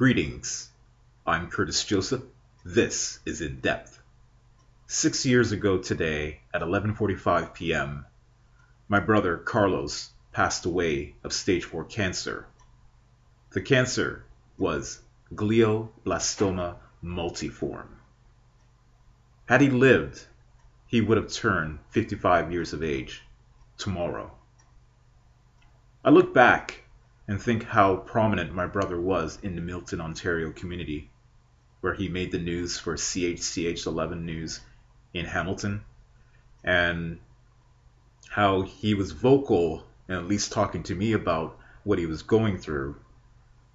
Greetings. I'm Curtis Joseph. This is In Depth. Six years ago today, at 11:45 p.m., my brother Carlos passed away of stage 4 cancer. The cancer was glioblastoma multiforme. Had he lived, he would have turned 55 years of age tomorrow. I look back and think how prominent my brother was in the Milton, Ontario community, where he made the news for CHCH 11 News in Hamilton, and how he was vocal and at least talking to me about what he was going through.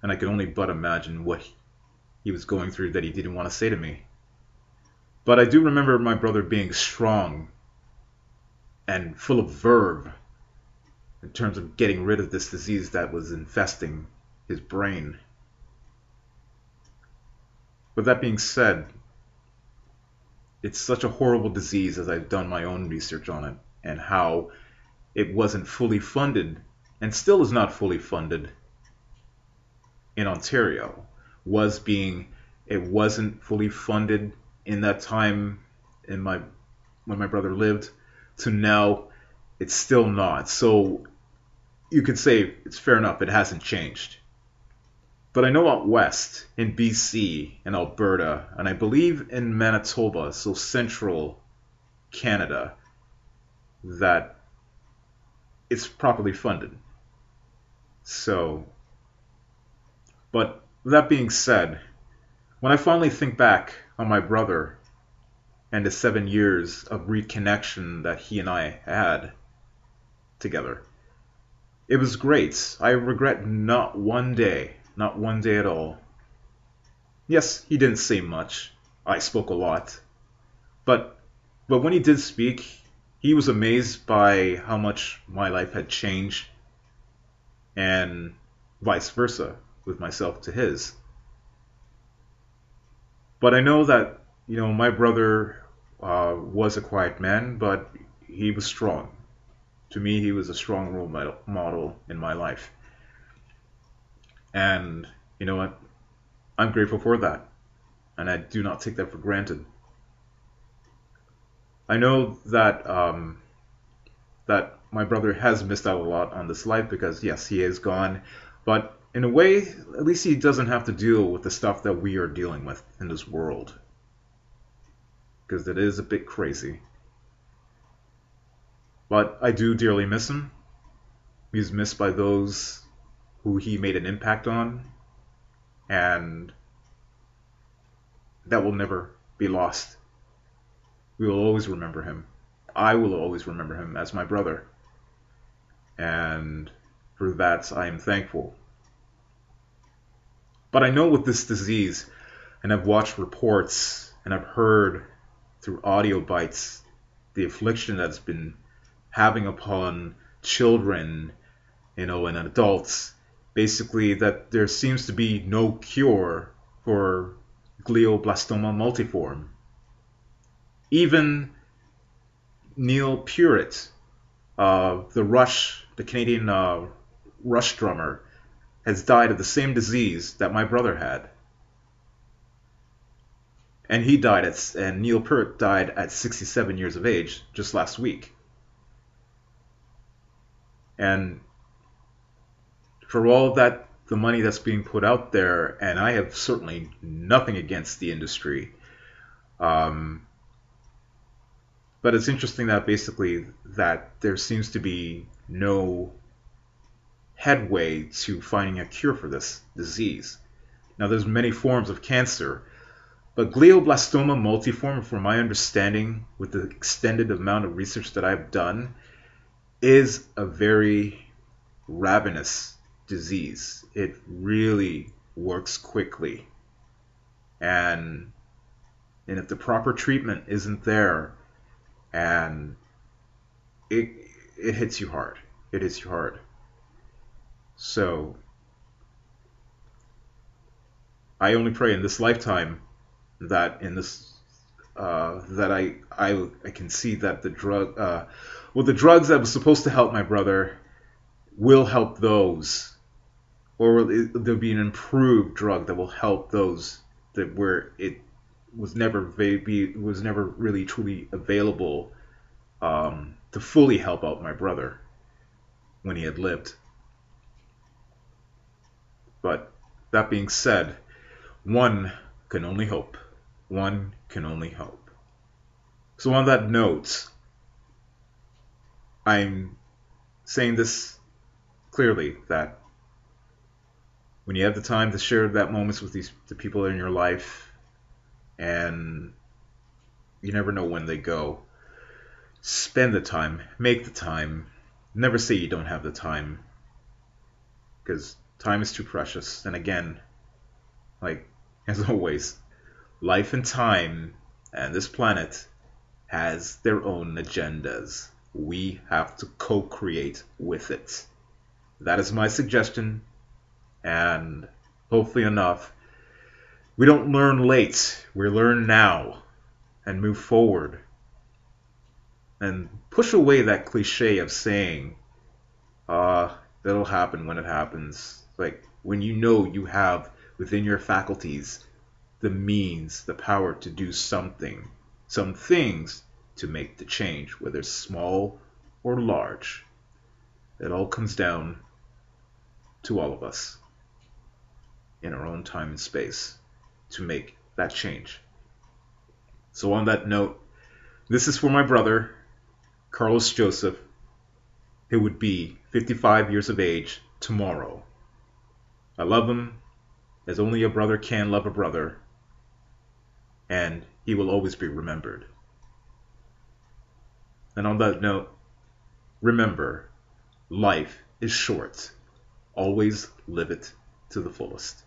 And I could only but imagine what he was going through that he didn't want to say to me. But I do remember my brother being strong and full of verve in terms of getting rid of this disease that was infesting his brain. With that being said, it's such a horrible disease as I've done my own research on it and how it wasn't fully funded and still is not fully funded in Ontario was being it wasn't fully funded in that time in my when my brother lived to now it's still not. So you could say it's fair enough it hasn't changed. But I know out west in BC and Alberta and I believe in Manitoba so central Canada that it's properly funded. So but that being said, when I finally think back on my brother and the seven years of reconnection that he and I had together, it was great. I regret not one day, not one day at all. Yes, he didn't say much. I spoke a lot. But but when he did speak, he was amazed by how much my life had changed and vice versa with myself to his. But I know that, you know, my brother uh, was a quiet man, but he was strong. To me, he was a strong role model in my life. And you know what? I'm grateful for that. And I do not take that for granted. I know that um, that my brother has missed out a lot on this life because yes, he is gone, but in a way, at least he doesn't have to deal with the stuff that we are dealing with in this world. Because it is a bit crazy. But I do dearly miss him. He's missed by those who he made an impact on. And that will never be lost. We will always remember him. I will always remember him as my brother. And for that, I am thankful. But I know with this disease, and I've watched reports and I've heard through audio bites the affliction that's been having upon children, you know, and adults. Basically, that there seems to be no cure for glioblastoma multiforme. Even Neil Peart, uh, the Rush, the Canadian uh, Rush drummer, has died of the same disease that my brother had. And he died at, and Neil Peart died at 67 years of age just last week. And for all that, the money that's being put out there, and I have certainly nothing against the industry. Um, but it's interesting that basically that there seems to be no headway to finding a cure for this disease. Now, there's many forms of cancer, but glioblastoma multiforme, from my understanding, with the extended amount of research that I've done, is a very ravenous disease. It really works quickly. And and if the proper treatment isn't there and it it hits you hard. It hits you hard. So I only pray in this lifetime that in this uh, that I, I I can see that the drug uh, well the drugs that was supposed to help my brother will help those or there'll be an improved drug that will help those that where it was never be was never really truly available um, to fully help out my brother when he had lived. But that being said, one can only hope. One can only hope. So on that note, I'm saying this clearly that when you have the time to share that moments with these the people in your life and you never know when they go spend the time make the time never say you don't have the time because time is too precious and again like as always life and time and this planet has their own agendas we have to co-create with it that is my suggestion and hopefully enough, we don't learn late. We learn now and move forward. And push away that cliche of saying, uh, that'll happen when it happens. Like when you know you have within your faculties the means, the power to do something, some things to make the change, whether small or large. It all comes down to all of us in our own time and space to make that change. So, on that note, this is for my brother, Carlos Joseph, who would be 55 years of age tomorrow. I love him as only a brother can love a brother, and he will always be remembered. And on that note, remember life is short. Always live it to the fullest.